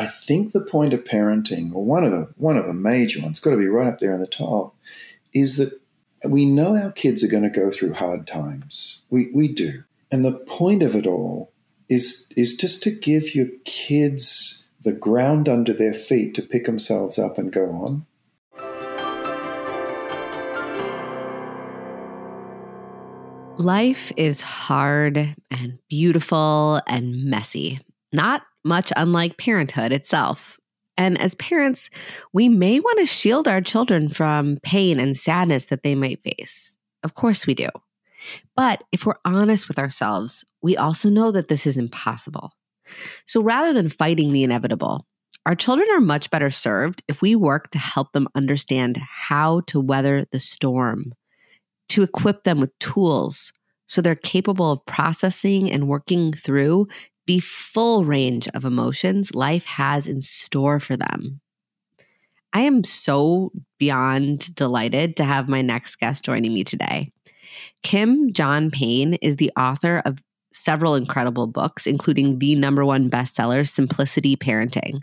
I think the point of parenting, or one of the one of the major ones, got to be right up there in the top, is that we know our kids are going to go through hard times. We we do, and the point of it all is is just to give your kids the ground under their feet to pick themselves up and go on. Life is hard and beautiful and messy, not much unlike parenthood itself. And as parents, we may want to shield our children from pain and sadness that they might face. Of course, we do. But if we're honest with ourselves, we also know that this is impossible. So rather than fighting the inevitable, our children are much better served if we work to help them understand how to weather the storm to equip them with tools so they're capable of processing and working through the full range of emotions life has in store for them. I am so beyond delighted to have my next guest joining me today. Kim John Payne is the author of several incredible books, including the number one bestseller, Simplicity Parenting.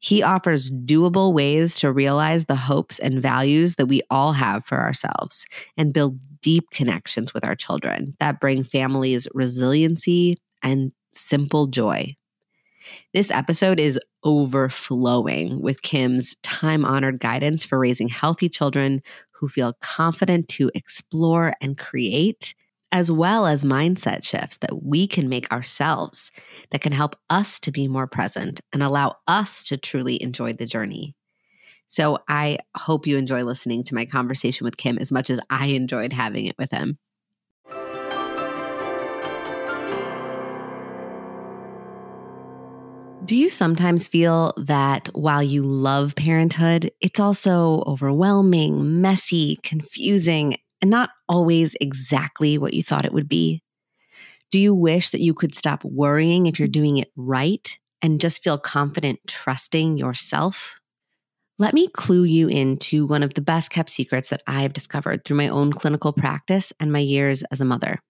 He offers doable ways to realize the hopes and values that we all have for ourselves and build deep connections with our children that bring families resiliency and simple joy. This episode is overflowing with Kim's time honored guidance for raising healthy children who feel confident to explore and create as well as mindset shifts that we can make ourselves that can help us to be more present and allow us to truly enjoy the journey. So I hope you enjoy listening to my conversation with Kim as much as I enjoyed having it with him. Do you sometimes feel that while you love parenthood, it's also overwhelming, messy, confusing, and not always exactly what you thought it would be? Do you wish that you could stop worrying if you're doing it right and just feel confident trusting yourself? Let me clue you into one of the best kept secrets that I have discovered through my own clinical practice and my years as a mother.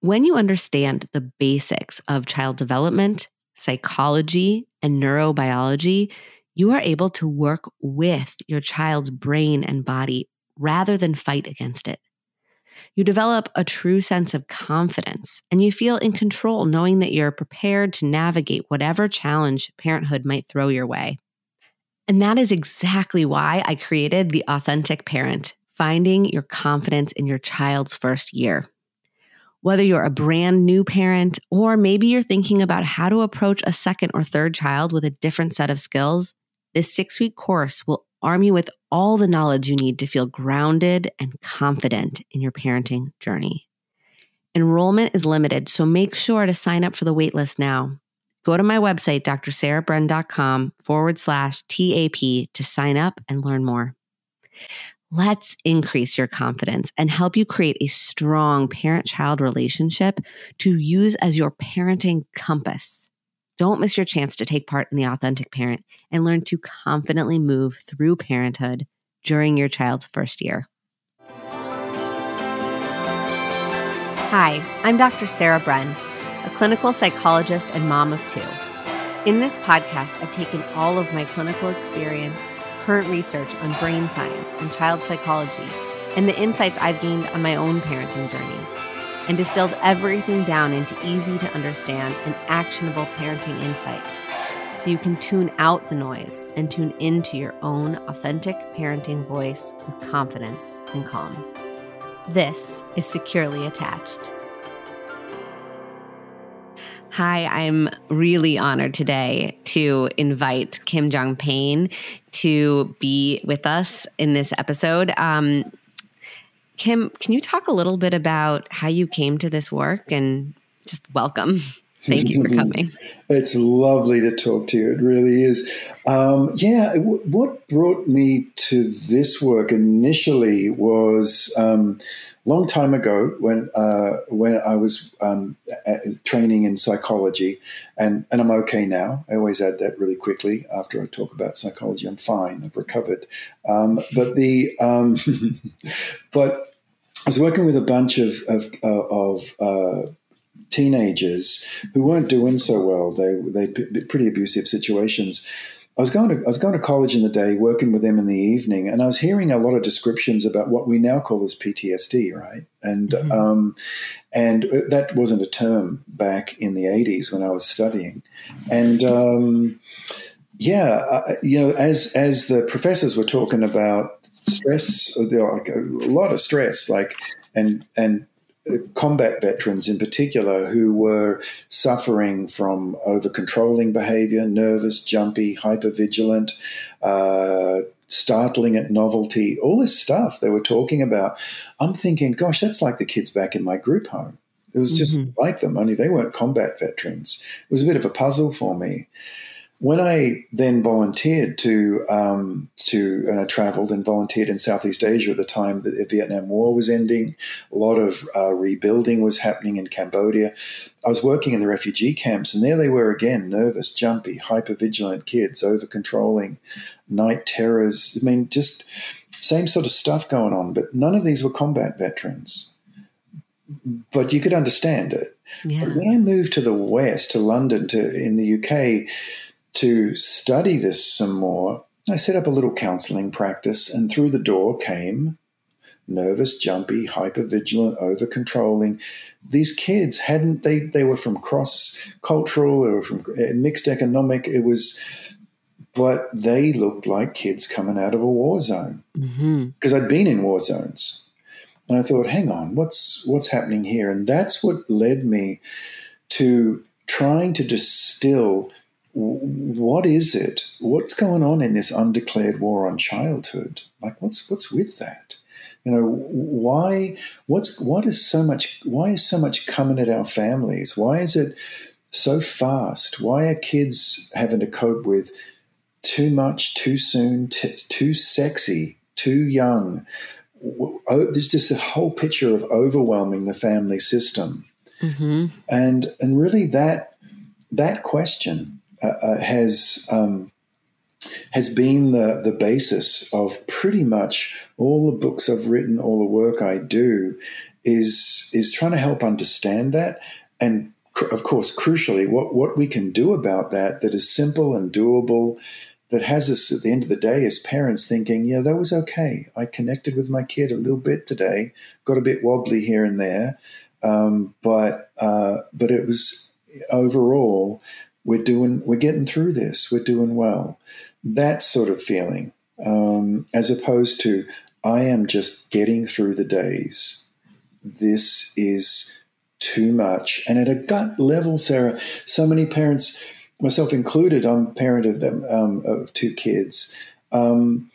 When you understand the basics of child development, psychology, and neurobiology, you are able to work with your child's brain and body rather than fight against it. You develop a true sense of confidence and you feel in control knowing that you're prepared to navigate whatever challenge parenthood might throw your way. And that is exactly why I created The Authentic Parent, finding your confidence in your child's first year. Whether you're a brand new parent or maybe you're thinking about how to approach a second or third child with a different set of skills, this six week course will arm you with all the knowledge you need to feel grounded and confident in your parenting journey. Enrollment is limited, so make sure to sign up for the waitlist now. Go to my website, drsarahbren.com forward slash TAP to sign up and learn more. Let's increase your confidence and help you create a strong parent child relationship to use as your parenting compass. Don't miss your chance to take part in the authentic parent and learn to confidently move through parenthood during your child's first year. Hi, I'm Dr. Sarah Bren, a clinical psychologist and mom of two. In this podcast, I've taken all of my clinical experience, current research on brain science and child psychology, and the insights I've gained on my own parenting journey and distilled everything down into easy to understand and actionable parenting insights so you can tune out the noise and tune into your own authentic parenting voice with confidence and calm. This is Securely Attached. Hi, I'm really honored today to invite Kim John Payne to be with us in this episode. Um, Kim, can you talk a little bit about how you came to this work and just welcome? Thank you for coming. it's lovely to talk to you. It really is. Um, yeah, w- what brought me to this work initially was um, long time ago when uh, when I was um, training in psychology, and, and I'm okay now. I always add that really quickly after I talk about psychology. I'm fine. I've recovered. Um, but the um, but I was working with a bunch of of, uh, of uh, teenagers who weren't doing so well. They they pretty abusive situations. I was going to I was going to college in the day, working with them in the evening, and I was hearing a lot of descriptions about what we now call as PTSD, right? And mm-hmm. um, and that wasn't a term back in the '80s when I was studying, and um, yeah, uh, you know, as as the professors were talking about stress, there like a lot of stress, like and and combat veterans in particular who were suffering from over controlling behavior, nervous, jumpy, hypervigilant, uh, startling at novelty, all this stuff they were talking about. I'm thinking, gosh, that's like the kids back in my group home. It was just mm-hmm. like them, only they weren't combat veterans. It was a bit of a puzzle for me when I then volunteered to um, to and I travelled and volunteered in Southeast Asia at the time that the Vietnam War was ending, a lot of uh, rebuilding was happening in Cambodia. I was working in the refugee camps, and there they were again, nervous, jumpy, hyper vigilant kids, over controlling, night terrors. I mean, just same sort of stuff going on. But none of these were combat veterans. But you could understand it. Yeah. But when I moved to the West, to London, to in the UK to study this some more, I set up a little counseling practice, and through the door came nervous, jumpy, hyper-vigilant, over-controlling. These kids hadn't they they were from cross cultural, they were from eh, mixed economic. It was but they looked like kids coming out of a war zone because mm-hmm. I'd been in war zones, and I thought, hang on, what's what's happening here? And that's what led me to trying to distill what is it? What's going on in this undeclared war on childhood? Like, what's what's with that? You know, why? What's what is so much? Why is so much coming at our families? Why is it so fast? Why are kids having to cope with too much, too soon, t- too sexy, too young? Oh, there's just a whole picture of overwhelming the family system, mm-hmm. and and really that that question uh, uh, has um, has been the the basis of pretty much all the books I've written, all the work I do, is is trying to help understand that, and cr- of course, crucially, what what we can do about that that is simple and doable. That has us at the end of the day as parents thinking, yeah, that was okay. I connected with my kid a little bit today, got a bit wobbly here and there, um, but uh, but it was overall we're doing we're getting through this. We're doing well. That sort of feeling um, as opposed to i am just getting through the days. This is too much. And at a gut level sarah so many parents myself included i'm parent of them um, of two kids um,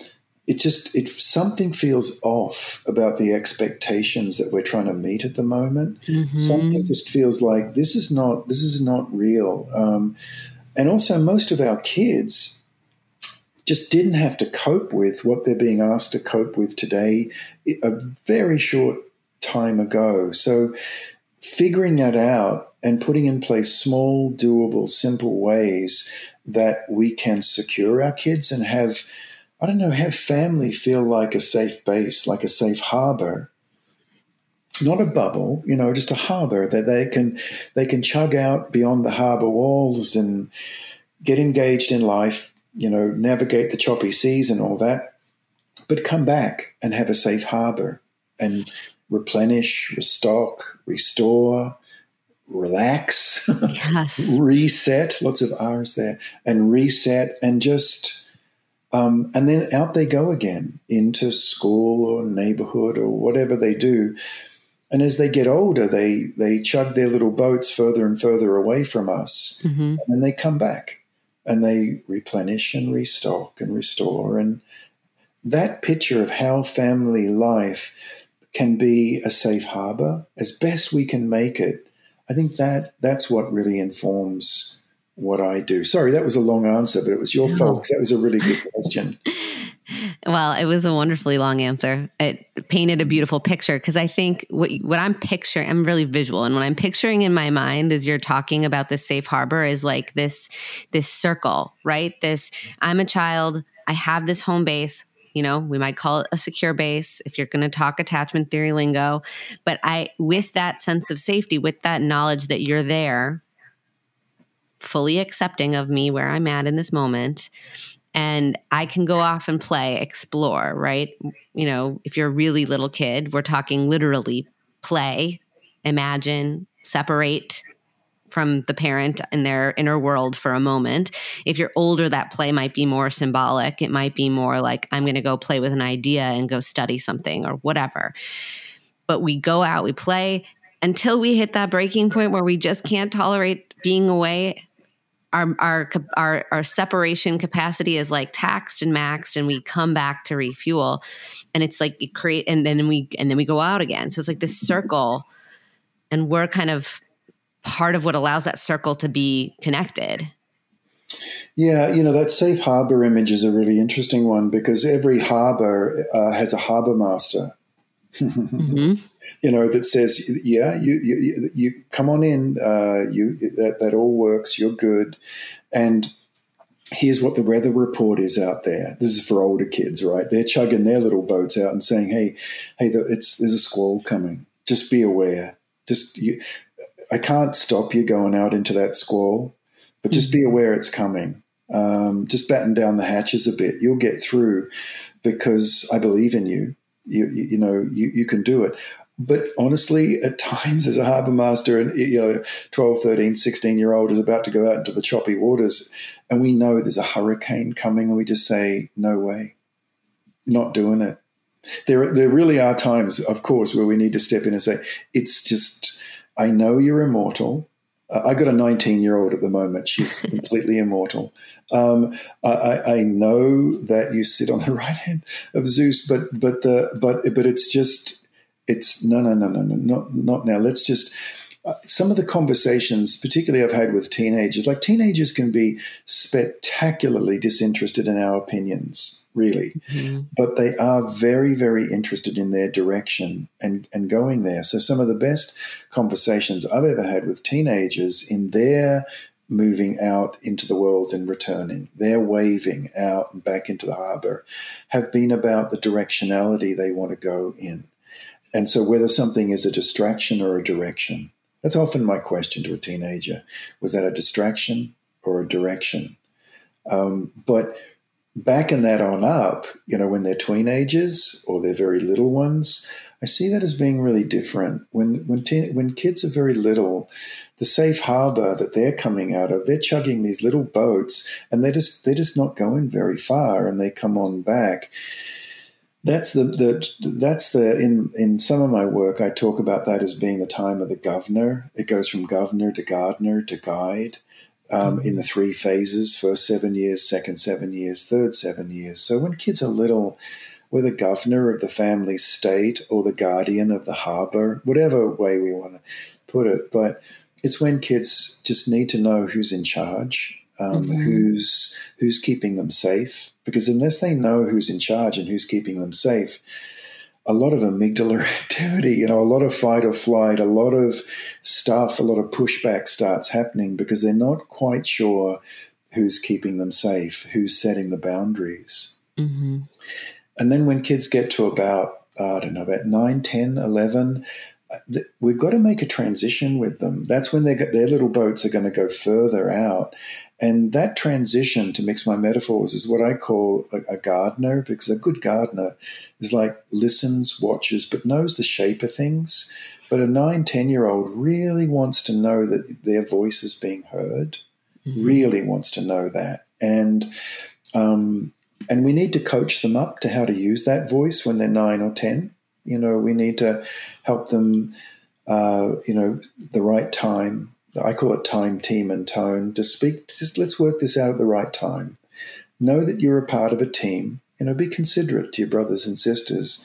it just if something feels off about the expectations that we're trying to meet at the moment. Mm-hmm. something just feels like this is not this is not real. Um, and also most of our kids just didn't have to cope with what they're being asked to cope with today a very short time ago. So figuring that out and putting in place small doable simple ways that we can secure our kids and have I don't know, have family feel like a safe base, like a safe harbor. Not a bubble, you know, just a harbor that they can they can chug out beyond the harbor walls and get engaged in life, you know, navigate the choppy seas and all that, but come back and have a safe harbor and replenish, restock, restore, relax, yes. reset, lots of R's there, and reset and just um, and then out they go again into school or neighborhood or whatever they do. And as they get older, they, they chug their little boats further and further away from us. Mm-hmm. And then they come back and they replenish and restock and restore. And that picture of how family life can be a safe harbor as best we can make it, I think that that's what really informs what I do. Sorry, that was a long answer, but it was your fault. That was a really good question. well, it was a wonderfully long answer. It painted a beautiful picture because I think what what I'm picturing, I'm really visual, and what I'm picturing in my mind as you're talking about this safe harbor is like this this circle, right? This I'm a child, I have this home base you know, we might call it a secure base if you're going to talk attachment theory lingo. But I, with that sense of safety, with that knowledge that you're there, fully accepting of me where I'm at in this moment, and I can go off and play, explore, right? You know, if you're a really little kid, we're talking literally play, imagine, separate, from the parent in their inner world for a moment. If you're older, that play might be more symbolic. It might be more like, I'm going to go play with an idea and go study something or whatever. But we go out, we play until we hit that breaking point where we just can't tolerate being away. Our, our our our separation capacity is like taxed and maxed and we come back to refuel and it's like it create and then we and then we go out again so it's like this circle and we're kind of part of what allows that circle to be connected. Yeah, you know, that safe harbor image is a really interesting one because every harbor uh, has a harbor master. mm-hmm. You know, that says, yeah, you, you, you come on in, uh, you, that, that all works, you're good. And here's what the weather report is out there. This is for older kids, right? They're chugging their little boats out and saying, "Hey, hey, it's there's a squall coming. Just be aware. Just you, I can't stop you going out into that squall, but just be mm-hmm. aware it's coming. Um, just batten down the hatches a bit. You'll get through because I believe in you. You, you, you know, you, you can do it. But honestly, at times as a harbour master and, you know, 12, 13, 16 year old is about to go out into the choppy waters and we know there's a hurricane coming and we just say, no way, not doing it. There, there really are times, of course, where we need to step in and say, it's just, I know you're immortal. Uh, I got a 19 year old at the moment. She's completely immortal. Um, I, I, know that you sit on the right hand of Zeus, but but the but but it's just it's no no no no no not not now. Let's just uh, some of the conversations, particularly I've had with teenagers, like teenagers can be spectacularly disinterested in our opinions really. Mm-hmm. But they are very, very interested in their direction and, and going there. So, some of the best conversations I've ever had with teenagers in their moving out into the world and returning, their waving out and back into the harbor, have been about the directionality they want to go in. And so, whether something is a distraction or a direction, that's often my question to a teenager was that a distraction or a direction? Um, but backing that on up, you know, when they're teenagers or they're very little ones, I see that as being really different. When when teen, when kids are very little, the safe harbor that they're coming out of, they're chugging these little boats, and they're just they're just not going very far, and they come on back. That's the, the that's the in in some of my work I talk about that as being the time of the governor. It goes from governor to gardener to guide um, in the three phases first seven years, second seven years, third seven years. So when kids are little, we're the governor of the family state or the guardian of the harbor, whatever way we want to put it. But it's when kids just need to know who's in charge, um, mm-hmm. who's who's keeping them safe. Because unless they know who's in charge and who's keeping them safe, a lot of amygdala activity, you know, a lot of fight or flight, a lot of stuff, a lot of pushback starts happening because they're not quite sure who's keeping them safe, who's setting the boundaries. Mm-hmm. And then when kids get to about, I don't know, about 9, 10, 11, uh, we've got to make a transition with them. That's when their little boats are going to go further out. And that transition, to mix my metaphors, is what I call a, a, gardener, because a good gardener is like listens, watches, but knows the shape of things. But a nine, 10 year old really wants to know that their voice is being heard, mm-hmm. really wants to know that. And, um, and we need to coach them up to how to use that voice when they're nine or 10. You know, we need to help them, uh, you know, the right time, I call it time, team, and tone. To speak, just let's work this out at the right time. Know that you're a part of a team. You know, be considerate to your brothers and sisters.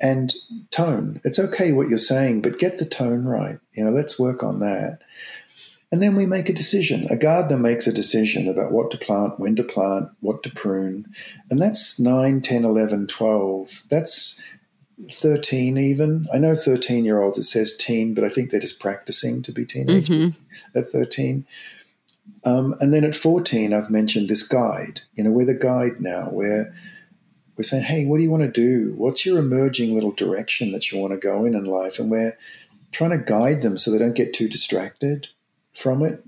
And tone. It's okay what you're saying, but get the tone right. You know, let's work on that. And then we make a decision. A gardener makes a decision about what to plant, when to plant, what to prune. And that's 9, 10, 11, 12. That's 13 even. I know 13 year olds, it says teen, but I think they're just practicing to be teenagers mm-hmm. at 13. Um, and then at 14, I've mentioned this guide. You know, we're the guide now, where we're saying, hey, what do you want to do? What's your emerging little direction that you want to go in in life? And we're trying to guide them so they don't get too distracted from it.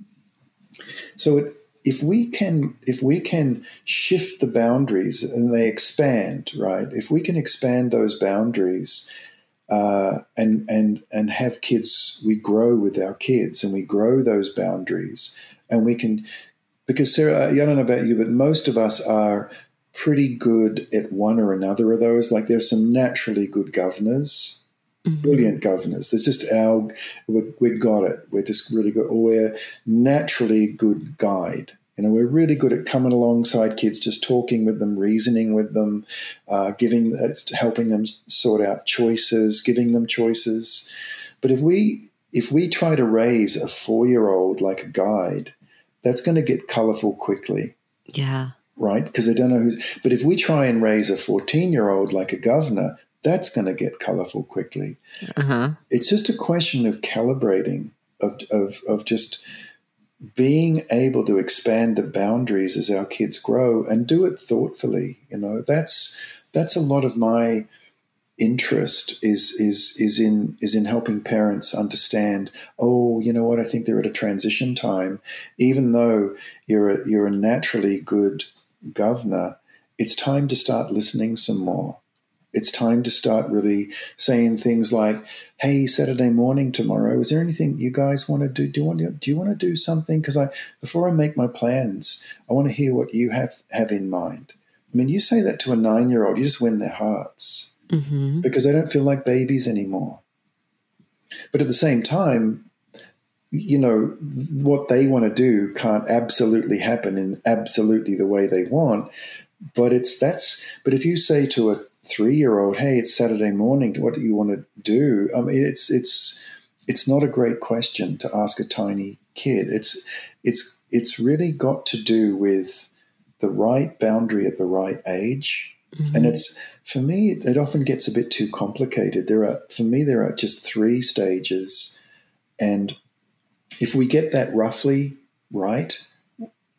So it, if we can if we can shift the boundaries and they expand, right? If we can expand those boundaries uh, and and and have kids, we grow with our kids and we grow those boundaries, and we can because Sarah, I don't know about you, but most of us are pretty good at one or another of those. Like there's some naturally good governors, mm-hmm. brilliant governors. There's just our, we've got it. We're just really good. Or we're naturally good guide. You know, we're really good at coming alongside kids, just talking with them, reasoning with them, uh, giving, uh, helping them sort out choices, giving them choices. But if we if we try to raise a four year old like a guide, that's going to get colorful quickly. Yeah right? Because they don't know who's. But if we try and raise a 14 year old like a governor, that's going to get colorful quickly. Uh-huh. It's just a question of calibrating, of, of, of just being able to expand the boundaries as our kids grow and do it thoughtfully. You know, that's that's a lot of my interest is is is in is in helping parents understand oh you know what i think they're at a transition time even though you're a, you're a naturally good governor, it's time to start listening some more. It's time to start really saying things like, "Hey, Saturday morning tomorrow, is there anything you guys want to do? Do you want to, do you want to do something? Because I before I make my plans, I want to hear what you have have in mind." I mean, you say that to a nine year old, you just win their hearts mm-hmm. because they don't feel like babies anymore. But at the same time, you know, what they want to do can't absolutely happen in absolutely the way they want. But it's that's, but if you say to a three year old, hey, it's Saturday morning, what do you want to do? I mean, it's, it's, it's not a great question to ask a tiny kid. It's, it's, it's really got to do with the right boundary at the right age. Mm-hmm. And it's, for me, it often gets a bit too complicated. There are, for me, there are just three stages. And if we get that roughly right,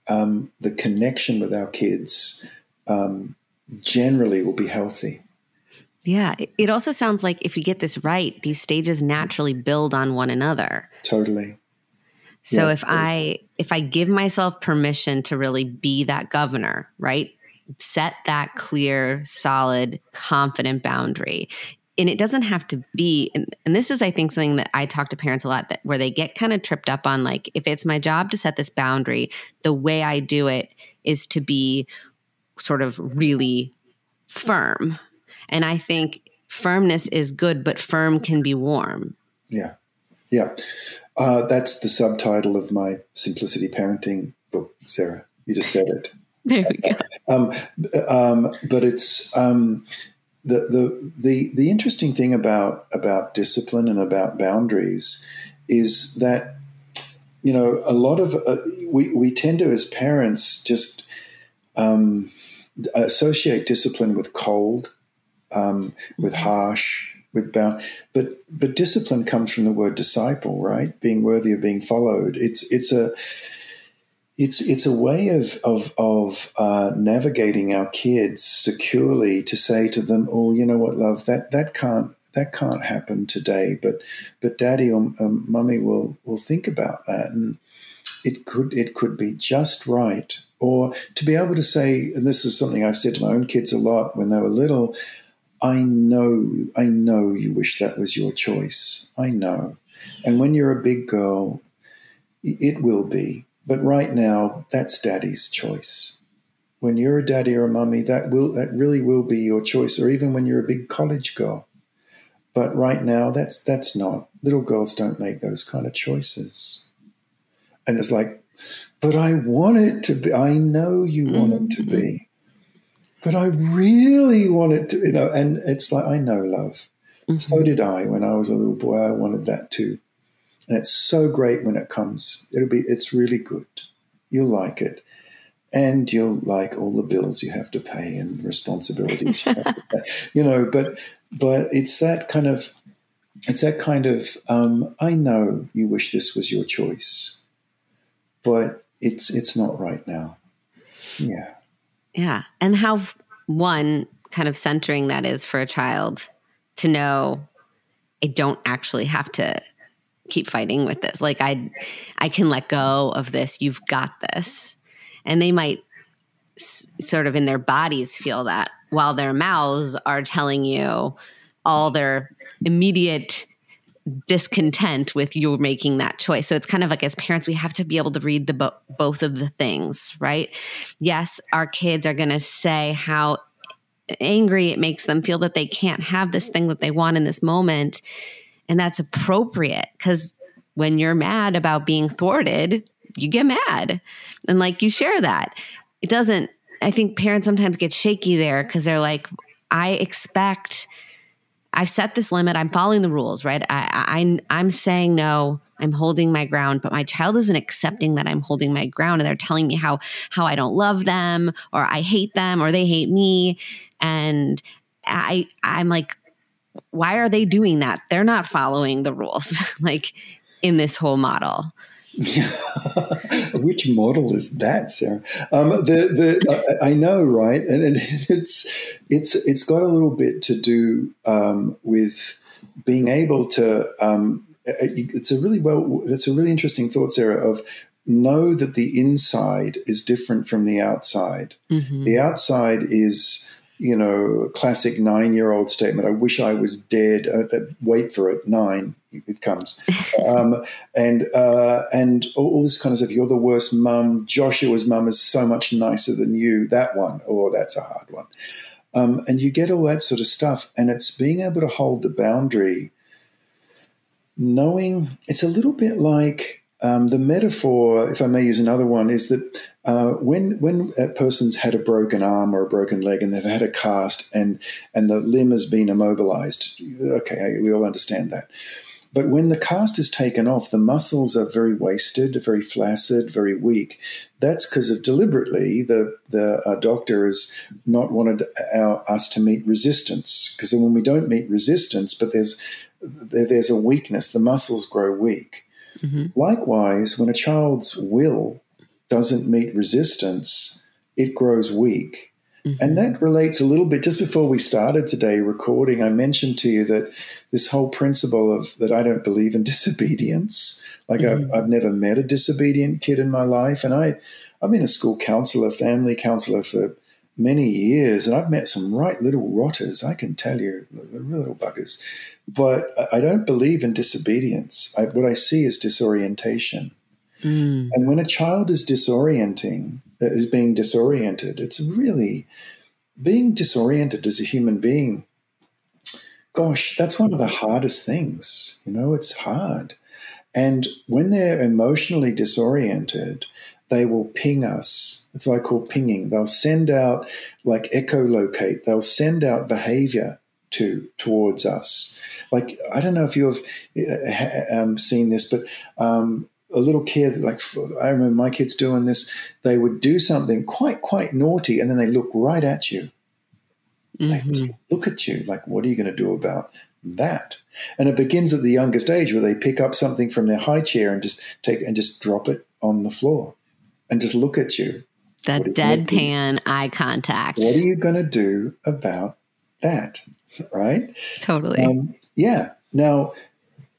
um, the connection with our kids um, generally will be healthy. Yeah. It also sounds like if you get this right, these stages naturally build on one another. Totally. So yeah, if totally. I if I give myself permission to really be that governor, right? Set that clear, solid, confident boundary and it doesn't have to be and, and, this is i think something that i talk to parents a lot that where they get kind of tripped up on like if it's my job to set this boundary the way i do it is to be sort of really firm. And i think firmness is good but firm can be warm. Yeah. Yeah. Uh, that's the subtitle of my simplicity parenting book sarah. You just said it. There we go. Um, um, but it's um, the, the the the interesting thing about about discipline and about boundaries is that you know a lot of uh, we we tend to as parents just um, associate discipline with cold, um, with mm-hmm. harsh, with bound. But but discipline comes from the word disciple, right? Being worthy of being followed. It's it's a it's it's a way of of of uh, navigating our kids securely to say to them, "Oh, you know what, love that that can't that can't happen today, but but daddy or um, mummy will will think about that, and it could it could be just right." Or to be able to say, and this is something I've said to my own kids a lot when they were little. I know, I know you wish that was your choice. I know. And when you're a big girl, it will be but right now, that's daddy's choice. When you're a daddy or a mummy, that will that really will be your choice, or even when you're a big college girl. But right now, that's that's not. Little girls don't make those kind of choices. And it's like, but I want it to be. I know you want mm-hmm. it to be, mm-hmm. but I really want it to. You know, and it's like I know love. Mm-hmm. So did I when I was a little boy. I wanted that too and it's so great when it comes. It'll be it's really good. You'll like it. And you'll like all the bills you have to pay and responsibilities you, you know, but but it's that kind of it's that kind of um, I know you wish this was your choice, but it's it's not right now. Yeah. Yeah. And how one kind of centering that is for a child to know I don't actually have to keep fighting with this. Like I I can let go of this. You've got this. And they might s- sort of in their bodies feel that while their mouths are telling you all their immediate discontent with you making that choice. So it's kind of like as parents, we have to be able to read the bo- both of the things, right? Yes, our kids are going to say how angry it makes them feel that they can't have this thing that they want in this moment. And that's appropriate because when you're mad about being thwarted, you get mad. And like you share that. It doesn't, I think parents sometimes get shaky there because they're like, I expect, I've set this limit. I'm following the rules, right? I, I, I'm saying no. I'm holding my ground, but my child isn't accepting that I'm holding my ground, and they're telling me how how I don't love them, or I hate them, or they hate me, and I I'm like, why are they doing that? They're not following the rules, like in this whole model. Which model is that, Sarah? Um, the, the, I know, right? And, and, it's it's it's got a little bit to do um, with being able to. Um, it's a really well. It's a really interesting thought, Sarah. Of know that the inside is different from the outside. Mm-hmm. The outside is you know, classic nine year old statement. I wish I was dead. Uh, wait for it, nine, it comes. um, and uh, and all, this kind of stuff. You're the worst mum. Joshua's mum is so much nicer than you. That one, oh, that's a hard one. Um, and you get all that sort of stuff. And it's being able to hold the boundary, knowing it's a little bit like um, the metaphor, if I may use another one, is that uh, when when a person's had a broken arm or a broken leg and they've had a cast and and the limb has been immobilized, okay, we all understand that. But when the cast is taken off, the muscles are very wasted, very flaccid, very weak. That's because of deliberately the the uh, doctor has not wanted our, us to meet resistance. Because when we don't meet resistance, but there's there, there's a weakness, the muscles grow weak. Mm-hmm. Likewise, when a child's will doesn't meet resistance, it grows weak. Mm-hmm. And that relates a little bit. Just before we started today recording, I mentioned to you that this whole principle of that I don't believe in disobedience. Like mm-hmm. I've, I've never met a disobedient kid in my life, and I I've been a school counselor, family counselor for many years, and I've met some right little rotters. I can tell you, they're real little buggers. But I don't believe in disobedience. I, what I see is disorientation. Mm. And when a child is disorienting, uh, is being disoriented, it's really being disoriented as a human being. Gosh, that's one of the hardest things. You know, it's hard. And when they're emotionally disoriented, they will ping us. That's what I call pinging. They'll send out, like echolocate, they'll send out behavior to towards us. Like I don't know if you've uh, um, seen this, but um, a little kid, like I remember my kids doing this. They would do something quite quite naughty, and then they look right at you. Mm-hmm. They look at you like, "What are you going to do about that?" And it begins at the youngest age, where they pick up something from their high chair and just take and just drop it on the floor, and just look at you. That deadpan eye contact. What are you going to do about that? Right? Totally. Um, yeah. Now,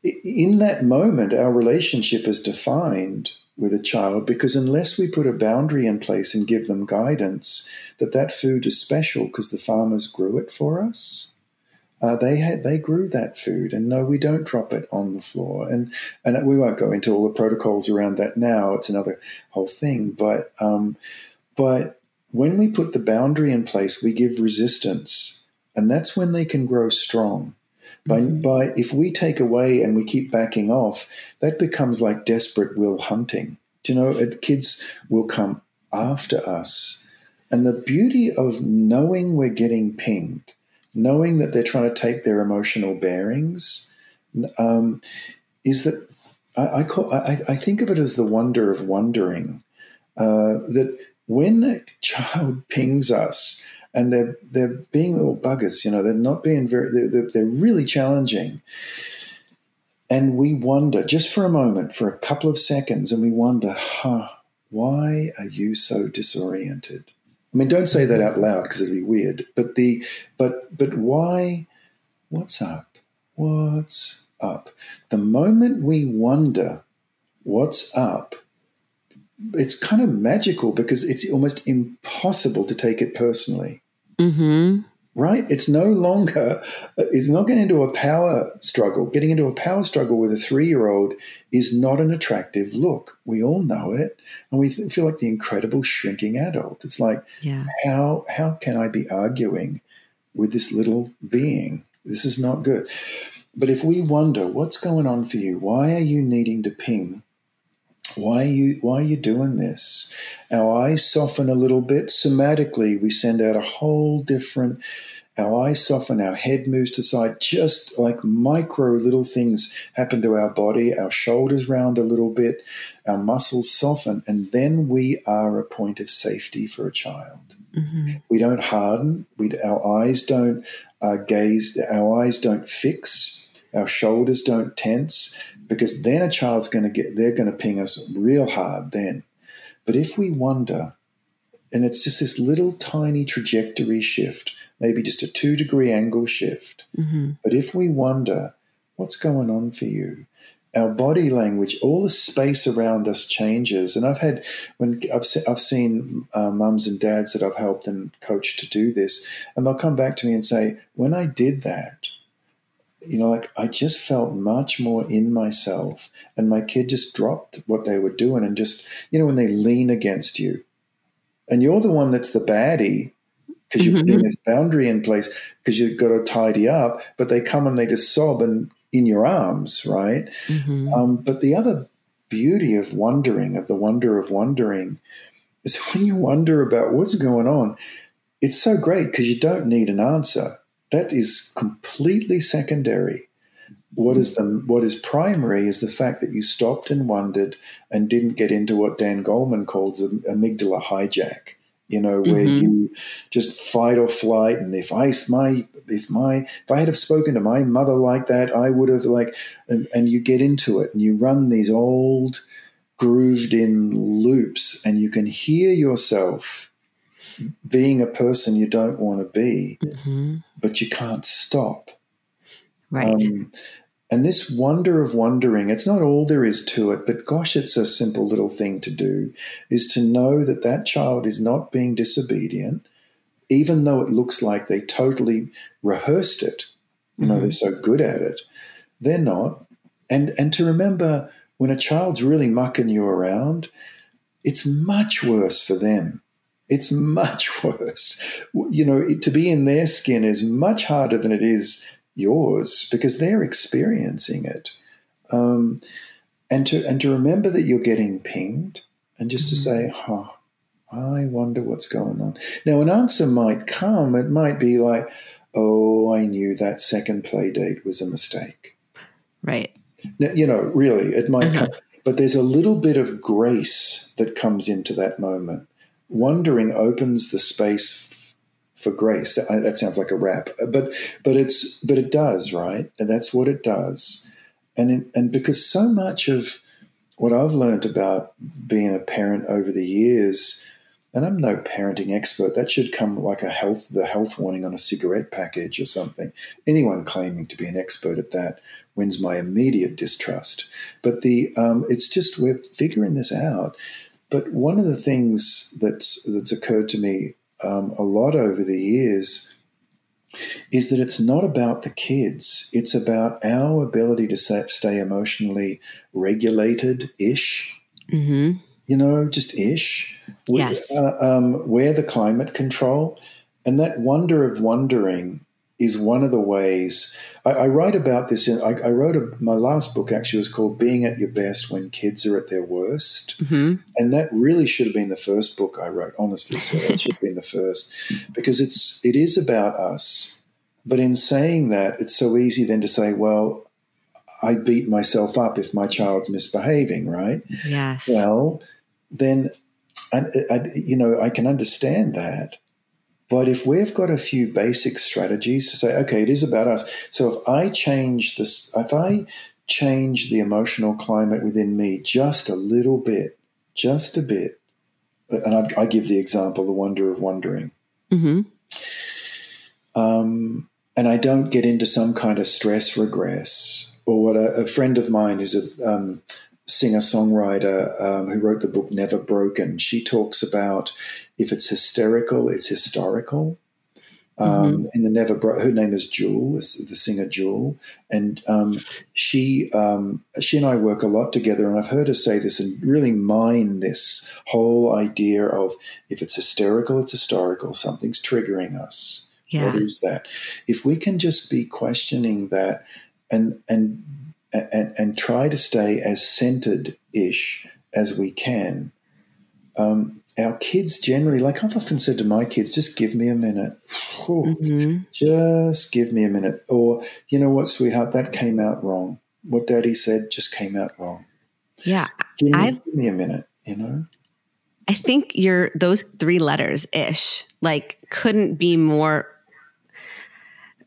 in that moment, our relationship is defined with a child because unless we put a boundary in place and give them guidance that that food is special because the farmers grew it for us, uh, they had they grew that food, and no, we don't drop it on the floor. And and we won't go into all the protocols around that now. It's another whole thing. But um, but when we put the boundary in place, we give resistance, and that's when they can grow strong. By, mm-hmm. by if we take away and we keep backing off, that becomes like desperate will hunting. Do you know, kids will come after us. And the beauty of knowing we're getting pinged, knowing that they're trying to take their emotional bearings, um, is that I, I, call, I, I, think of it as the wonder of wondering. Uh, that when a child pings us, and they're they're being little buggers. You know, they're not being very. They're, they're really challenging. And we wonder just for a moment, for a couple of seconds, and we wonder, huh, why are you so disoriented? I mean, don't say that out loud because it'd be weird. But the but but why? What's up? What's up? The moment we wonder what's up, it's kind of magical because it's almost impossible to take it personally. Mm-hmm. Right? It's no longer, it's not getting into a power struggle. Getting into a power struggle with a three year old is not an attractive look. We all know it. And we feel like the incredible shrinking adult. It's like, yeah. how, how can I be arguing with this little being? This is not good. But if we wonder what's going on for you, why are you needing to ping why are you why are you doing this? Our eyes soften a little bit somatically. We send out a whole different our eyes soften our head moves to side just like micro little things happen to our body. Our shoulders round a little bit. Our muscles soften and then we are a point of safety for a child. Mm-hmm. we don't harden. We our eyes don't uh, gaze our eyes don't fix. Our shoulders don't tense because then a child's going to get, they're going to ping us real hard then. But if we wonder, and it's just this little tiny trajectory shift, maybe just a two degree angle shift. Mm-hmm. But if we wonder, what's going on for you? Our body language, all the space around us changes. And I've had, when I've, se- I've seen uh, mums and dads that I've helped and coached to do this, and they'll come back to me and say, when I did that, you know, like I just felt much more in myself, and my kid just dropped what they were doing and just, you know, when they lean against you, and you're the one that's the baddie because you're putting this boundary in place because you've got to tidy up, but they come and they just sob and in your arms, right? Mm-hmm. Um, but the other beauty of wondering, of the wonder of wondering, is when you wonder about what's going on, it's so great because you don't need an answer that is completely secondary. What is the what is primary is the fact that you stopped and wondered and didn't get into what Dan Goleman calls an amygdala hijack. You know, where Mhm. you just fight or flight, and if I my if my if I had have spoken to my mother like that, I would have like, and, and you get into it and you run these old grooved in loops, and you can hear yourself being a person you don't want to be, Mm-hmm. but you can't stop. Right. Um, and this wonder of wondering, it's not all there is to it, but gosh, it's a simple little thing to do, is to know that that child is not being disobedient, even though it looks like they totally rehearsed it. You know, Mhm. they're so good at it. They're not. And, and to remember when a child's really mucking you around, it's much worse for them. It's much worse. You know, it, to be in their skin is much harder than it is yours because they're experiencing it. Um, and to and to remember that you're getting pinged, and just to Mhm. say, "Huh, I wonder what's going on." Now, an answer might come. It might be like, "Oh, I knew that second play date was a mistake." right. Now, you know, really, it might Uh-huh. come, but there's a little bit of grace that comes into that moment. Wondering opens the space for grace. That, that sounds like a rap, but but it's but it does, right? And that's what it does. And it, and because so much of what I've learned about being a parent over the years, and I'm no parenting expert. That should come like a health the health warning on a cigarette package or something. Anyone claiming to be an expert at that wins my immediate distrust. But the um, it's just we're figuring this out. But one of the things that's that's occurred to me um, a lot over the years is that it's not about the kids. It's about our ability to stay emotionally regulated ish. Mm-hmm. You know, just ish. Yes. Uh, um, we're the climate control, and that wonder of wondering is one of the ways I, I write about this. In, I, I wrote a, my last book actually was called "Being at Your Best When Kids Are at Their Worst," Mm-hmm. and that really should have been the first book I wrote. Honestly, so it should have been the first because it's it is about us. But in saying that, it's so easy then to say, "Well, I beat myself up if my child's misbehaving," right? Yes. Well, then, I, you know, I can understand that. But if we've got a few basic strategies to say, okay, it is about us. So if I change this, if I change the emotional climate within me just a little bit, just a bit, and I, I give the example, the wonder of wondering. Mm-hmm. Um, and I don't get into some kind of stress regress. Or what a, a friend of mine who's a um, singer songwriter um, who wrote the book Never Broken, she talks about if it's hysterical, it's historical. Um, mm-hmm. In the Never Bro- her name is Jewel, the singer Jewel, and um, she um, she and I work a lot together. And I've heard her say this and really mine this whole idea of if it's hysterical, it's historical. Something's triggering us. Yeah. What is that? If we can just be questioning that and and and, and try to stay as centered ish as we can, um, our kids generally, like I've often said to my kids, just give me a minute. mm-hmm. Just give me a minute. Or, you know what, sweetheart, that came out wrong. What daddy said just came out wrong. Yeah. Give me, give me a minute, you know? I think you're those three letters ish, like couldn't be more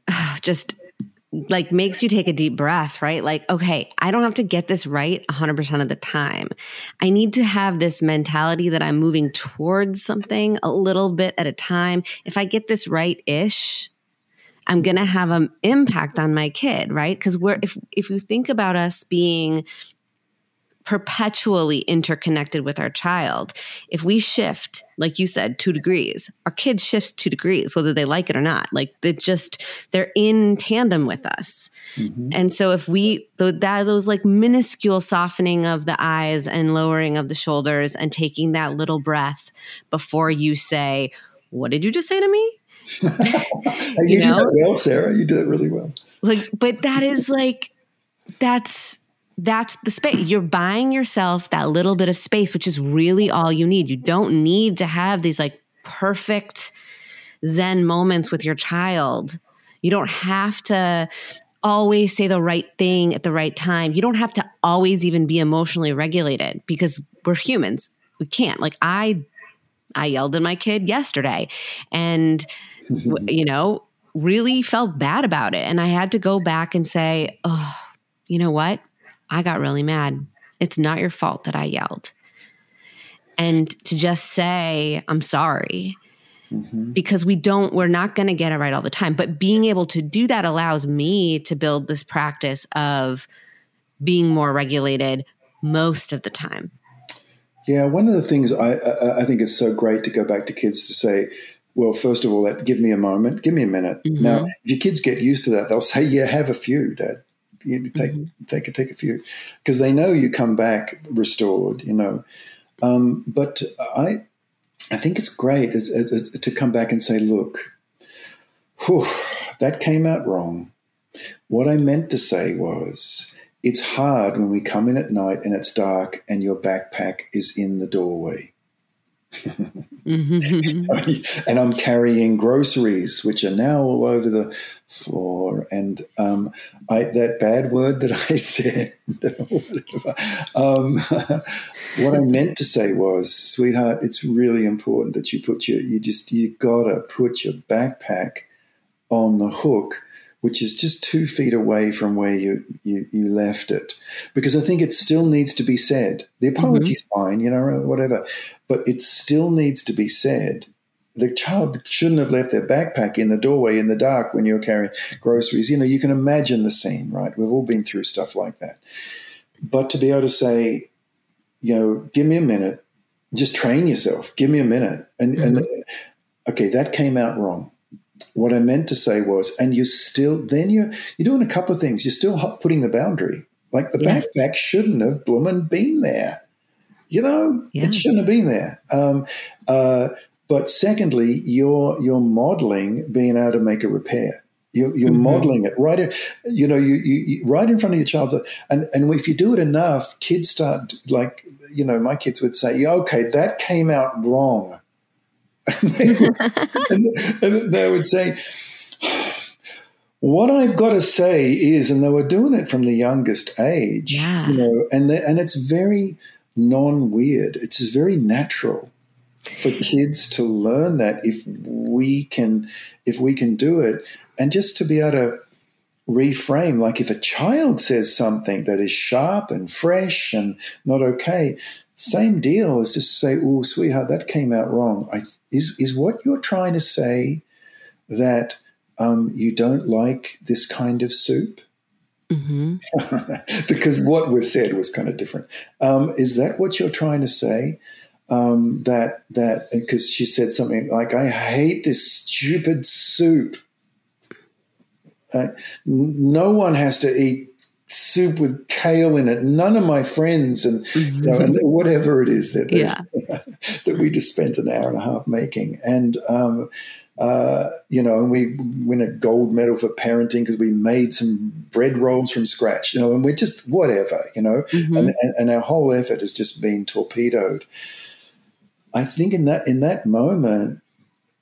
just like makes you take a deep breath, right? Like, okay, I don't have to get this right 100% of the time. I need to have this mentality that I'm moving towards something a little bit at a time. If I get this right ish, I'm going to have an impact on my kid, right? Cuz we're if if you think about us being perpetually interconnected with our child. If we shift, like you said, two degrees, our kid shifts two degrees, whether they like it or not. Like they just, they're in tandem with us. Mm-hmm. And so if we, that, those like minuscule softening of the eyes and lowering of the shoulders and taking that little breath before you say, What did you just say to me? you, you know? well, Sarah. You did it really well. Like, but that is like, that's that's the space. You're buying yourself that little bit of space, which is really all you need. You don't need to have these like perfect Zen moments with your child. You don't have to always say the right thing at the right time. You don't have to always even be emotionally regulated because we're humans. We can't. Like I I yelled at my kid yesterday and you know, really felt bad about it and I had to go back and say, "Oh, you know what? I got really mad. It's not your fault that I yelled. And to just say, I'm sorry. Mm-hmm. Because we don't, we're not going to get it right all the time. But being able to do that allows me to build this practice of being more regulated most of the time. Yeah, one of the things I, I, I think is so great to go back to kids to say, well, first of all, that give me a moment, give me a minute. Mm-hmm. Now, if your kids get used to that, they'll say, "Yeah, have a few, Dad." You take mm-hmm. take a take a few because they know you come back restored. You know, um, but I I think it's great it's, it's, to come back and say, look, whew, that came out wrong. What I meant to say was, it's hard when we come in at night and it's dark and your backpack is in the doorway. Mm-hmm. and I'm carrying groceries, which are now all over the floor. And um, I, that bad word that I said, um, what I meant to say was, sweetheart, it's really important that you put your, you just, you gotta put your backpack on the hook which is just two feet away from where you, you, you left it. Because I think it still needs to be said. The apology's mm-hmm. fine, you know, whatever, but it still needs to be said. The child shouldn't have left their backpack in the doorway in the dark when you're carrying groceries. You know, you can imagine the scene, right? We've all been through stuff like that. But to be able to say, you know, give me a minute, just train yourself, give me a minute. And, mm-hmm. and okay, that came out wrong what I meant to say was, and you still, then you're, you're doing a couple of things. You're still putting the boundary. Like the yes. backpack shouldn't have bloomin' been there. You know, yeah. it shouldn't have been there. Um, uh, but secondly, you're you're modeling being able to make a repair. You're, you're mm-hmm. modeling it right. In, you know, you, you, you, right in front of your child. And and if you do it enough, kids start like you know, my kids would say, yeah, "Okay, that came out wrong." And, they would, and they would say, what I've got to say is, and they were doing it from the youngest age, yeah. you know, and they, and it's very non-weird. It's very natural for kids to learn that if we can, if we can do it, and just to be able to reframe. Like if a child says something that is sharp and fresh and not okay, same deal as just say, "Oh, sweetheart, that came out wrong." I, is is what you're trying to say that um, you don't like this kind of soup? Mm-hmm. because what was said was kind of different. Um, is that what you're trying to say? Um, that that because she said something like, "I hate this stupid soup." Uh, no one has to eat soup with kale in it. None of my friends, and, mm-hmm. you know, and whatever it is that yeah. that we just spent an hour and a half making, and um, uh, you know, and we win a gold medal for parenting because we made some bread rolls from scratch, you know, and we're just whatever, you know, mm-hmm. and, and, and our whole effort has just been torpedoed. I think in that in that moment,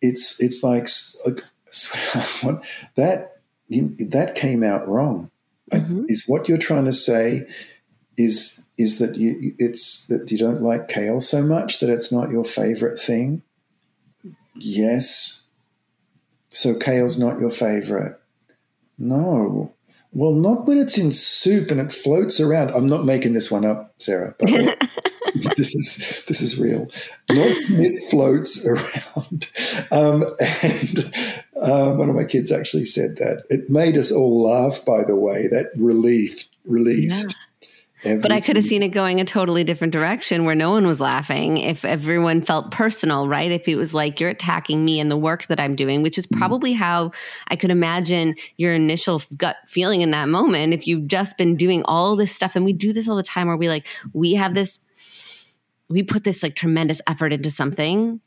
it's it's like that that came out wrong mm-hmm. is what you're trying to say is is that you it's that you don't like kale so much that it's not your favorite thing? Yes. So kale's not your favorite. No. Well not when it's in soup and it floats around. I'm not making this one up sarah this is this is real. Not when it floats around. Um, and um, one of my kids actually said that. It made us all laugh, by the way, that relief released. Yeah. But I could have seen it going a totally different direction where no one was laughing if everyone felt personal, right? If it was like you're attacking me and the work that I'm doing, which is mm. probably how I could imagine your initial gut feeling in that moment. If you've just been doing all this stuff, and we do this all the time where we like, we have this, we put this like tremendous effort into something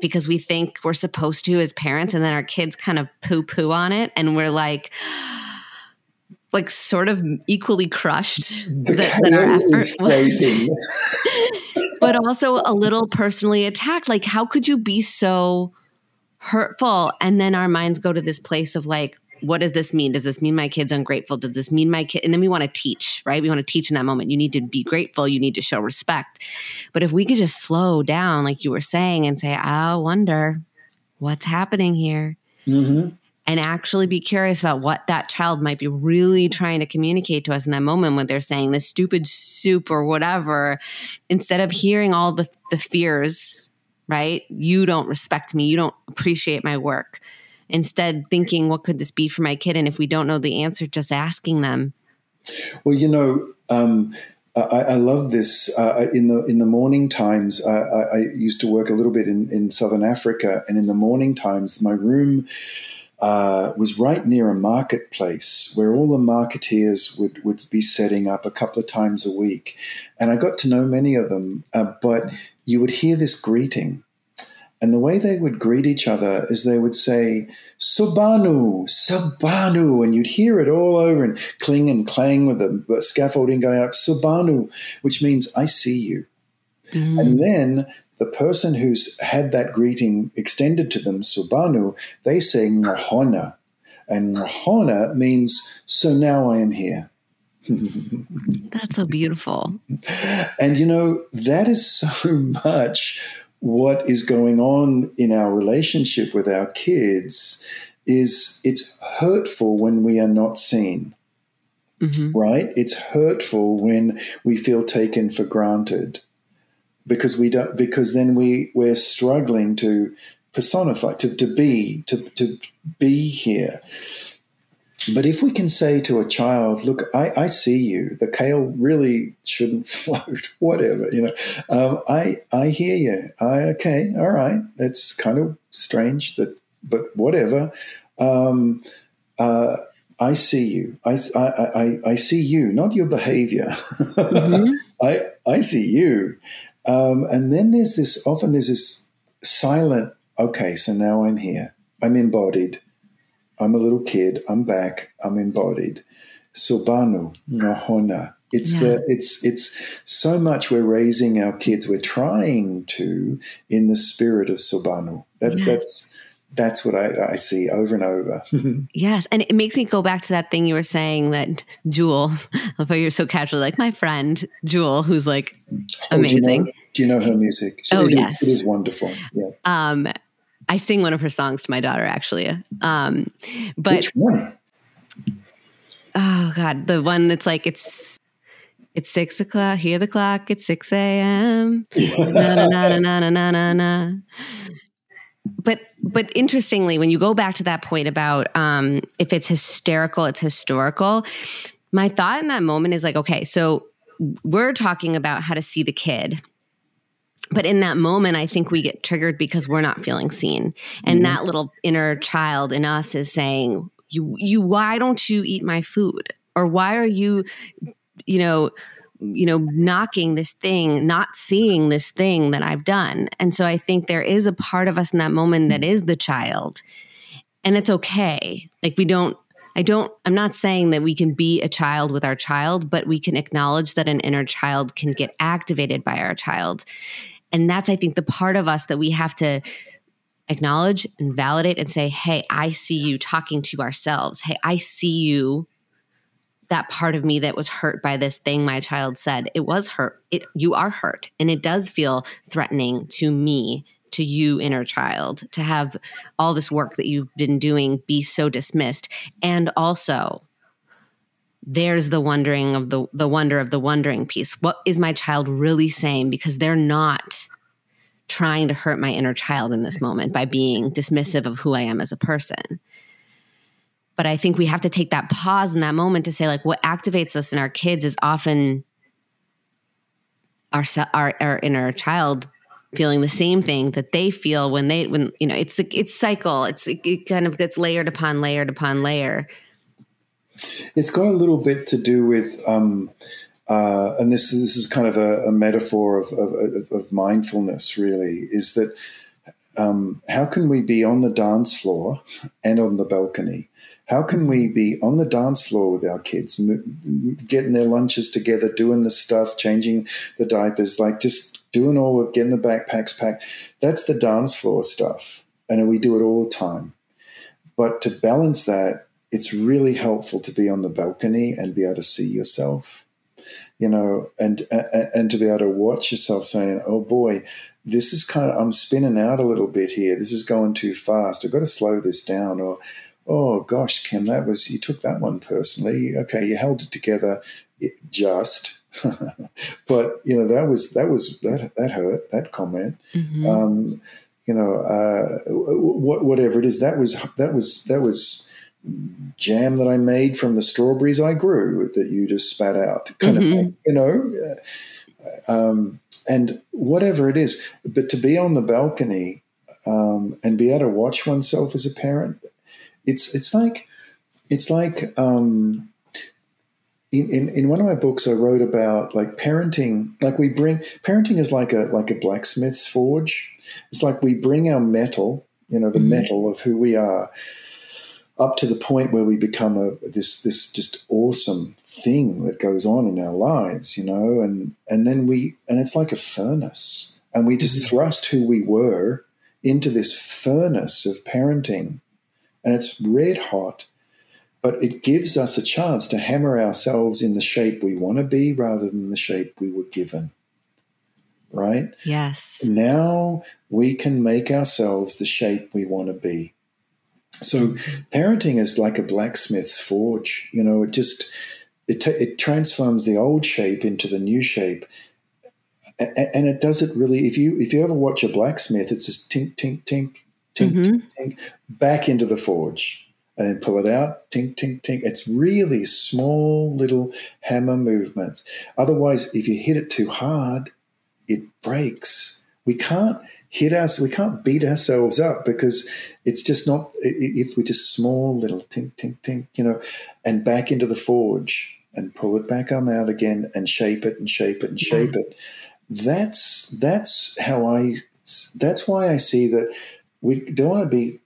because we think we're supposed to as parents and then our kids kind of poo poo on it and we're like like sort of equally crushed that, that our effort was but also a little personally attacked like how could you be so hurtful and then our minds go to this place of like what does this mean? Does this mean my kid's ungrateful? Does this mean my kid? And then we want to teach, right? We want to teach in that moment. You need to be grateful. You need to show respect. But if we could just slow down, like you were saying, and say, I wonder what's happening here. Mm-hmm. And actually be curious about what that child might be really trying to communicate to us in that moment when they're saying this stupid soup or whatever, instead of hearing all the, the fears, right? You don't respect me. You don't appreciate my work instead thinking what could this be for my kid and if we don't know the answer just asking them well you know um, I, I, love this. Uh, in the in the morning times, I, I, used to work a little bit in, in southern Africa, and in the morning times, my room uh, was right near a marketplace where all the marketeers would would be setting up a couple of times a week, and I got to know many of them. Uh, but you would hear this greeting, and the way they would greet each other is they would say, Sawubona, Sawubona, and you'd hear it all over and cling and clang with the scaffolding going up, Sawubona, which means I see you. Mm. And then the person who's had that greeting extended to them, Sawubona, they say Ngikhona. And Ngikhona means, so now I am here. That's so beautiful. And you know, that is so much what is going on in our relationship with our kids is it's hurtful when we are not seen. Mm-hmm. Right? It's hurtful when we feel taken for granted because we don't because then we we're struggling to personify to, to be to, to be here but if we can say to a child, look, I, I see you, the kale really shouldn't float, whatever, you know, um, I, I hear you. I, okay, all right. It's kind of strange that, but whatever. Um, uh, I see you. I, I, I, I, see you, not your behavior. Mm-hmm. I, I see you. Um, and then there's this, often there's this silent, okay, so now I'm here. I'm embodied. I'm a little kid. I'm back. I'm embodied. Sawubona, Ngikhona. It's yeah. the it's it's so much we're raising our kids. We're trying to in the spirit of Sawubona. That's yes. that's that's what I, I, see over and over. yes. And it makes me go back to that thing you were saying that Jewel, I you're so casually like my friend Jewel, who's like amazing. Oh, you know, do, you know, her music? So oh, it yes. Is, it is wonderful. Yeah. Um, I sing one of her songs to my daughter actually. Um, but Which one? Oh God, the one that's like it's It's six o'clock. Hear the clock. It's six a.m. na na na na na na na na. But but interestingly, when you go back to that point about um, if it's hysterical, it's historical. My thought in that moment is like, okay, so we're talking about how to see the kid but in that moment i think we get triggered because we're not feeling seen. And mm-hmm. that little inner child in us is saying you you why don't you eat my food? Or why are you you know you know knocking this thing not seeing this thing that i've done? And so i think there is a part of us in that moment that is the child. And it's okay. Like we don't I don't, I'm not saying that we can be a child with our child, but we can acknowledge that an inner child can get activated by our child. And that's, I think, the part of us that we have to acknowledge and validate and say, hey, I see you talking to ourselves. Hey, I see you. That part of me that was hurt by this thing my child said, it was hurt. It, you are hurt. And it does feel threatening to me, to you, inner child, to have all this work that you've been doing be so dismissed. And also, there's the wondering of the the wonder of the wondering piece. What is my child really saying? Because they're not trying to hurt my inner child in this moment by being dismissive of who I am as a person. But I think we have to take that pause in that moment to say, like, what activates us in our kids is often our our, our inner child feeling the same thing that they feel when they when you know it's the it's cycle. It's it kind of gets layered upon layered upon layer it's got a little bit to do with, um, uh, and this this is kind of a, a metaphor of, of, of, mindfulness. Really, is that um, how can we be on the dance floor and on the balcony? How can we be on the dance floor with our kids, getting their lunches together, doing the stuff, changing the diapers, like just doing all of getting the backpacks packed? That's the dance floor stuff, and we do it all the time. But to balance that it's really helpful to be on the balcony and be able to see yourself, you know, and and, and to be able to watch yourself saying, "Oh boy, this is kind of I'm spinning out a little bit here. This is going too fast. I've got to slow this down." Or, "Oh gosh, Kim, that was you took that one personally. Okay, you held it together, just." but you know that was that was that that hurt that comment. Mm-hmm. Um, you know, uh, whatever it is, that was that was that was jam that I made from the strawberries I grew that you just spat out, kind mm-hmm. of thing, you know. Um, and whatever it is, but to be on the balcony um, and be able to watch oneself as a parent, it's it's like it's like um, in, in, in one of my books I wrote about like parenting. Like we bring parenting is like a like a blacksmith's forge. It's like we bring our metal, you know, the mm-hmm. metal of who we are up to the point where we become a this this just awesome thing that goes on in our lives, you know, and and then we and it's like a furnace, and we just mm-hmm. thrust who we were into this furnace of parenting, and it's red hot, but it gives us a chance to hammer ourselves in the shape we want to be rather than the shape we were given. Right? Yes. Now we can make ourselves the shape we want to be so parenting is like a blacksmith's forge. You know, it just it t- it transforms the old shape into the new shape, and it does it really. If you if you ever watch a blacksmith, it's just tink tink tink tink mm-hmm. tink, tink back into the forge, and then pull it out tink tink tink. It's really small little hammer movements. Otherwise, if you hit it too hard, it breaks. We can't hit us. We can't beat ourselves up because it's just not. If we just small little tink tink tink, you know, and back into the forge and pull it back on out again and shape it and shape it and mm-hmm. shape it. That's that's how I. That's why I see that we don't want to be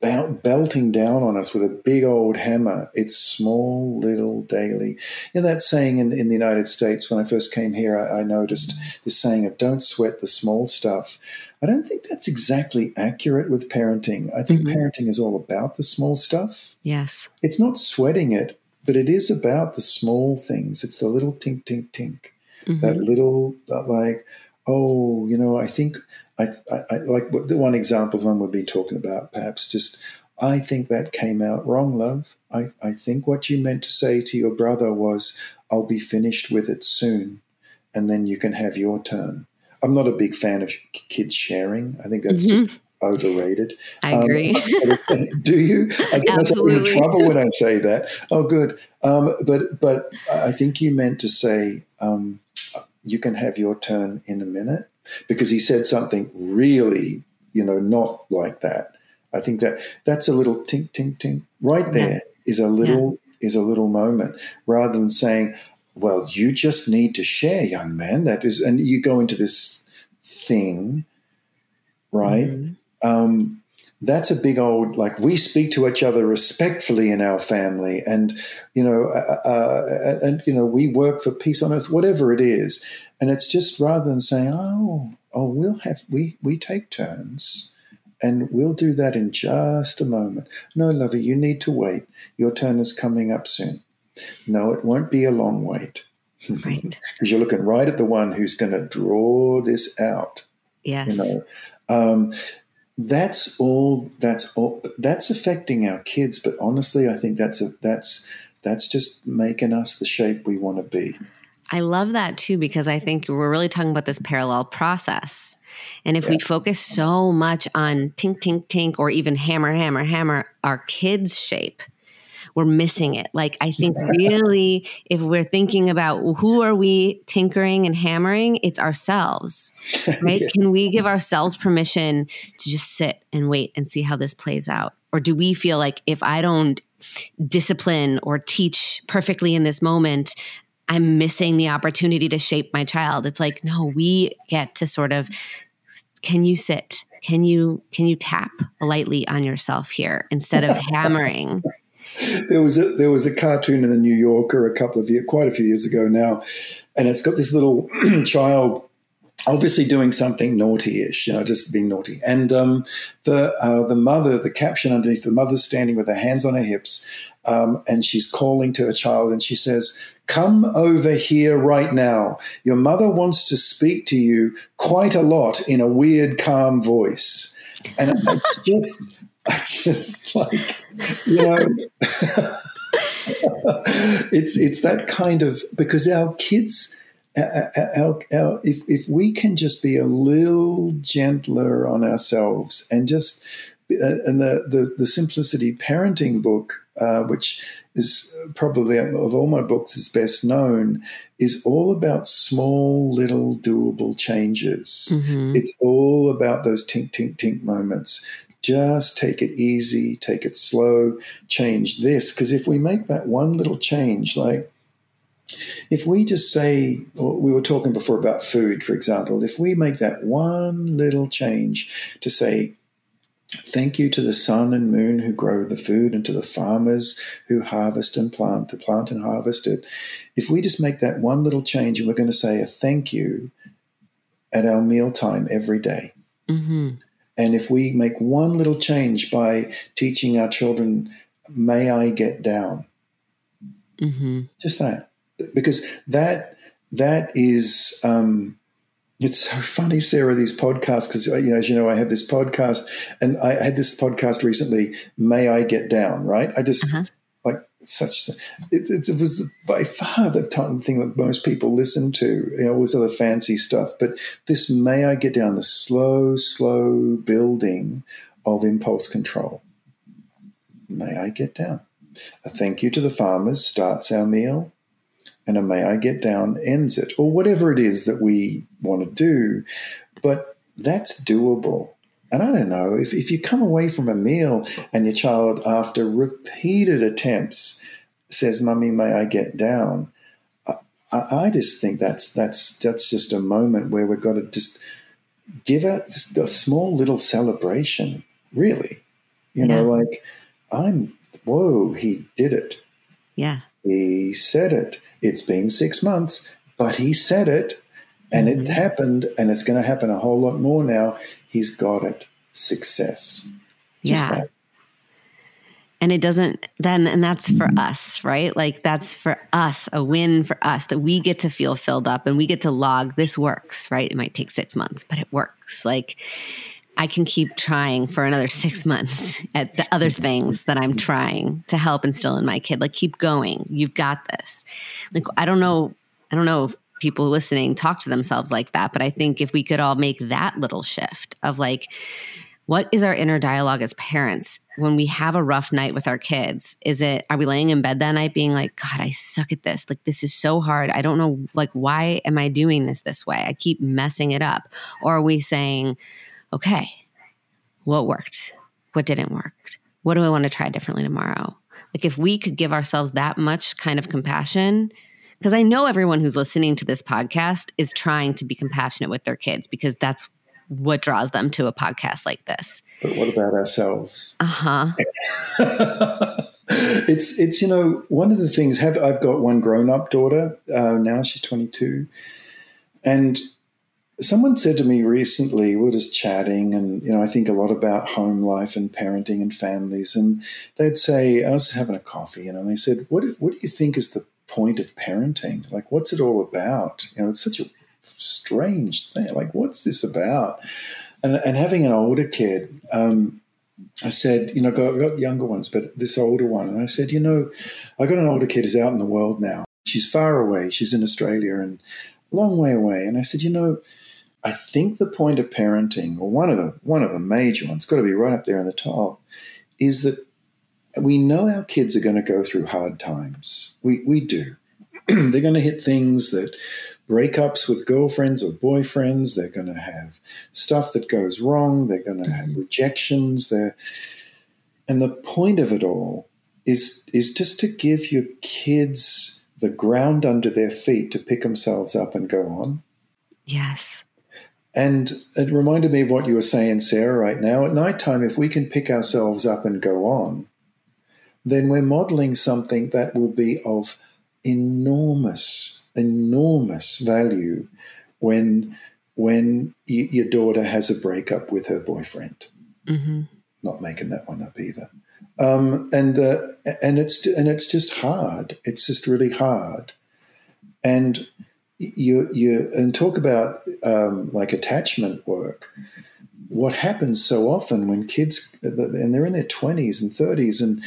belting down on us with a big old hammer. It's small, little, daily. You know that saying in, in the United States, when I first came here, I, I noticed this saying of don't sweat the small stuff. I don't think that's exactly accurate with parenting. I think mm-hmm. parenting is all about the small stuff. Yes. It's not sweating it, but it is about the small things. It's the little tink, tink, tink. Mm-hmm. That little, that like, oh, you know, I think I, I, I like the one example is one we've been talking about. Perhaps just I think that came out wrong, love. I, I think what you meant to say to your brother was, I'll be finished with it soon, and then you can have your turn. I'm not a big fan of kids sharing. I think that's mm-hmm. just overrated. I um, agree. do you? I get myself in trouble when I say that. Oh, good. Um, but but I think you meant to say um, you can have your turn in a minute because he said something really, you know, not like that. I think that that's a little tink tink tink right there yeah. is a little yeah. is a little moment rather than saying, "Well, you just need to share, young man." That is, and you go into this thing, right? Mm-hmm. Um, that's a big old like we speak to each other respectfully in our family, and you know, uh, uh, uh and you know, we work for peace on earth, whatever it is. And it's just rather than saying, "Oh, oh, we'll have we we take turns." And we'll do that in just a moment. No, lover, you need to wait. Your turn is coming up soon. No, it won't be a long wait. Right. Because you're looking right at the one who's going to draw this out. Yes. You know, um, that's all. That's all. That's affecting our kids. But honestly, I think that's a that's that's just making us the shape we want to be. I love that too because I think we're really talking about this parallel process. And if yeah. we focus so much on tink, tink, tink, or even hammer, hammer, hammer our kids' shape, we're missing it. Like, I think really, if we're thinking about who are we tinkering and hammering, it's ourselves, right? yes. Can we give ourselves permission to just sit and wait and see how this plays out? Or do we feel like if I don't discipline or teach perfectly in this moment, I'm missing the opportunity to shape my child. It's like, no, we get to sort of can you sit? Can you can you tap lightly on yourself here instead of hammering? There was a there was a cartoon in the New Yorker a couple of years, quite a few years ago now, and it's got this little child obviously doing something naughty-ish, you know, just being naughty. And um, the uh, the mother, the caption underneath, the mother's standing with her hands on her hips, um, and she's calling to her child, and she says, "Come over here right now. Your mother wants to speak to you quite a lot in a weird, calm voice." And I just, I just like, you know. it's it's that kind of because our kids our, our, if, if we can just be a little gentler on ourselves and just uh, and the, the, the simplicity parenting book uh, which is probably of all my books is best known is all about small little doable changes. Mm-hmm. it's all about those tink tink tink moments. Just take it easy take it slow change this. Because if we make that one little change like if we just say, we were talking before about food, for example, if we make that one little change to say, Thank you to the sun and moon who grow the food and to the farmers who harvest and plant, to plant and harvest it. If we just make that one little change and we're going to say a thank you at our mealtime every day. Mm-hmm. And if we make one little change by teaching our children, may I get down? Mm-hmm. Just that because that that is um, it's so funny, Sarah. These podcasts because you know, as you know, I have this podcast, and I had this podcast recently. May I get down? Right? I just uh-huh. like such. It, it, was by far the thing that most people listen to. You know, all this other fancy stuff, but this "May I get down?" The slow, slow building of impulse control. May I get down? A thank you to the farmers starts our meal and a may I get down ends it, or whatever it is that we want to do. But that's doable. And I don't know, if, if you come away from a meal and your child, after repeated attempts, says, Mummy, may I get down? I, I just think that's that's that's just a moment where we've got to just give it a small little celebration, really. You know, like I'm whoa, he did it. Yeah. He said it. It's been six months, but he said it and mm-hmm. it happened and it's going to happen a whole lot more now. He's got it. Success. Just yeah. That. And it doesn't then, and that's for mm-hmm. us, right? Like that's for us, a win for us that we get to feel filled up and we get to log this works, right? It might take six months, but it works. Like, I can keep trying for another six months at the other things that I'm trying to help instill in my kid. Like, keep going. You've got this. Like, I don't know. I don't know if people listening talk to themselves like that, but I think if we could all make that little shift of like, what is our inner dialogue as parents when we have a rough night with our kids? Is it, are we laying in bed that night being like, God, I suck at this. Like, this is so hard. I don't know, like, why am I doing this this way? I keep messing it up. Or are we saying, okay, what worked? What didn't work? What do I want to try differently tomorrow? Like, if we could give ourselves that much kind of compassion, because I know everyone who's listening to this podcast is trying to be compassionate with their kids because that's what draws them to a podcast like this. But what about ourselves? Uh huh. it's it's you know one of the things. Have I've got one grown up daughter uh, now? She's twenty two, and someone said to me recently. We are just chatting, and you know I think a lot about home life and parenting and families, and they'd say I was having a coffee, and they said, "What what do you think is the point of parenting? Like, what's it all about? You know, it's such a strange thing. Like, what's this about? And, and having an older kid, um, I said, you know, I got, younger ones, but this older one. And I said, you know, I got an older kid who's out in the world now. She's far away. She's in Australia and a long way away. And I said, you know, I think the point of parenting, or one of the one of the major ones, got to be right up there in the top, is that we know our kids are going to go through hard times. We we do. They're going to hit things that breakups with girlfriends or boyfriends. They're going to have stuff that goes wrong. They're going to have mm-hmm. rejections. They're, and the point of it all is is just to give your kids the ground under their feet to pick themselves up and go on. Yes. And it reminded me of what you were saying, Sarah, right now. At nighttime, if we can pick ourselves up and go on, then we're modeling something that will be of enormous enormous value when when y- your daughter has a breakup with her boyfriend. Mm-hmm. Not making that one up either. Um, and uh, and it's and it's just hard. It's just really hard. And you you and talk about um, like attachment work. What happens so often when kids and they're in their twenties and thirties and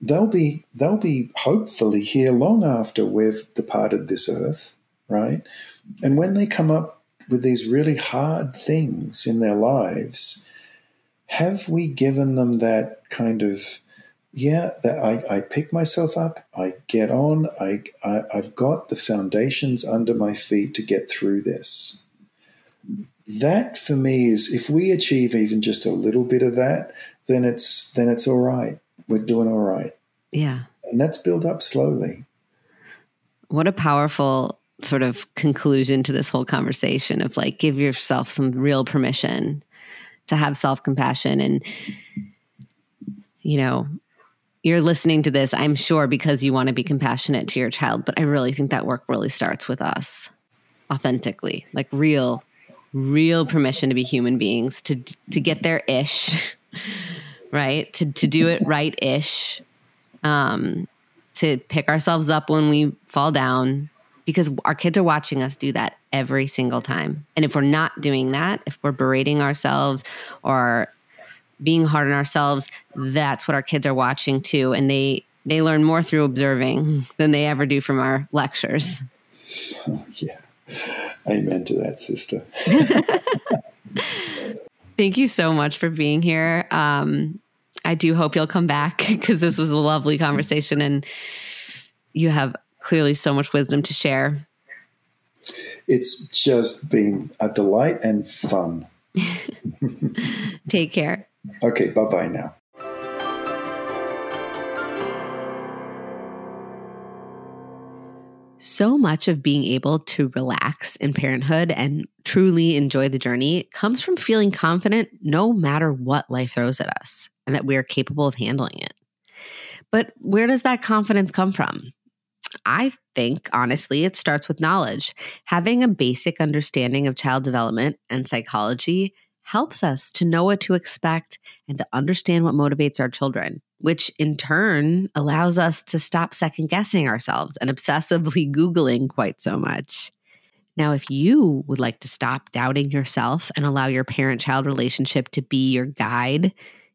they'll be they'll be hopefully here long after we've departed this earth, right? And when they come up with these really hard things in their lives, have we given them that kind of yeah that I, I pick myself up i get on I, I i've got the foundations under my feet to get through this that for me is if we achieve even just a little bit of that then it's then it's all right we're doing all right. Yeah. And that's built up slowly. What a powerful sort of conclusion to this whole conversation of like give yourself some real permission to have self-compassion and you know you're listening to this i'm sure because you want to be compassionate to your child but i really think that work really starts with us authentically like real real permission to be human beings to to get their ish right? To to do it right ish. Um, to pick ourselves up when we fall down because our kids are watching us do that every single time. And if we're not doing that, if we're berating ourselves or being hard on ourselves, that's what our kids are watching too. And they they learn more through observing than they ever do from our lectures. Yeah. Amen to that, sister. Thank you so much for being here. Um, I do hope you'll come back because this was a lovely conversation and you have clearly so much wisdom to share. It's just been a delight and fun. Take care. Okay, bye bye now. So much of being able to relax in parenthood and truly enjoy the journey comes from feeling confident no matter what life throws at us and that we are capable of handling it. But where does that confidence come from? I think, honestly, it starts with knowledge. Having a basic understanding of child development and psychology helps us to know what to expect and to understand what motivates our children, which in turn allows us to stop second guessing ourselves and obsessively Googling quite so much. Now, if you would like to stop doubting yourself and allow your parent child relationship to be your guide,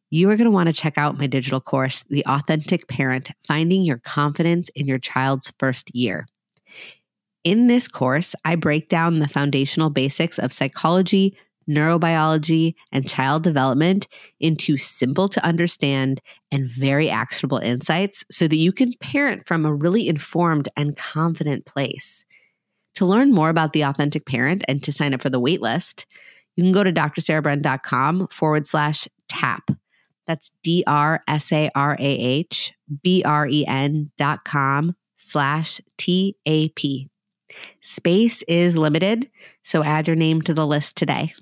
you are going to want to check out my digital course, The Authentic Parent Finding Your Confidence in Your Child's First Year. In this course, I break down the foundational basics of psychology, neurobiology, and child development into simple to understand and very actionable insights so that you can parent from a really informed and confident place. To learn more about the authentic parent and to sign up for the waitlist, you can go to drsarahbren.com forward slash tap. That's D R S A R A H B R E N dot com slash T A P. Space is limited, so add your name to the list today.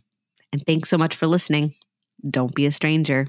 And thanks so much for listening. Don't be a stranger.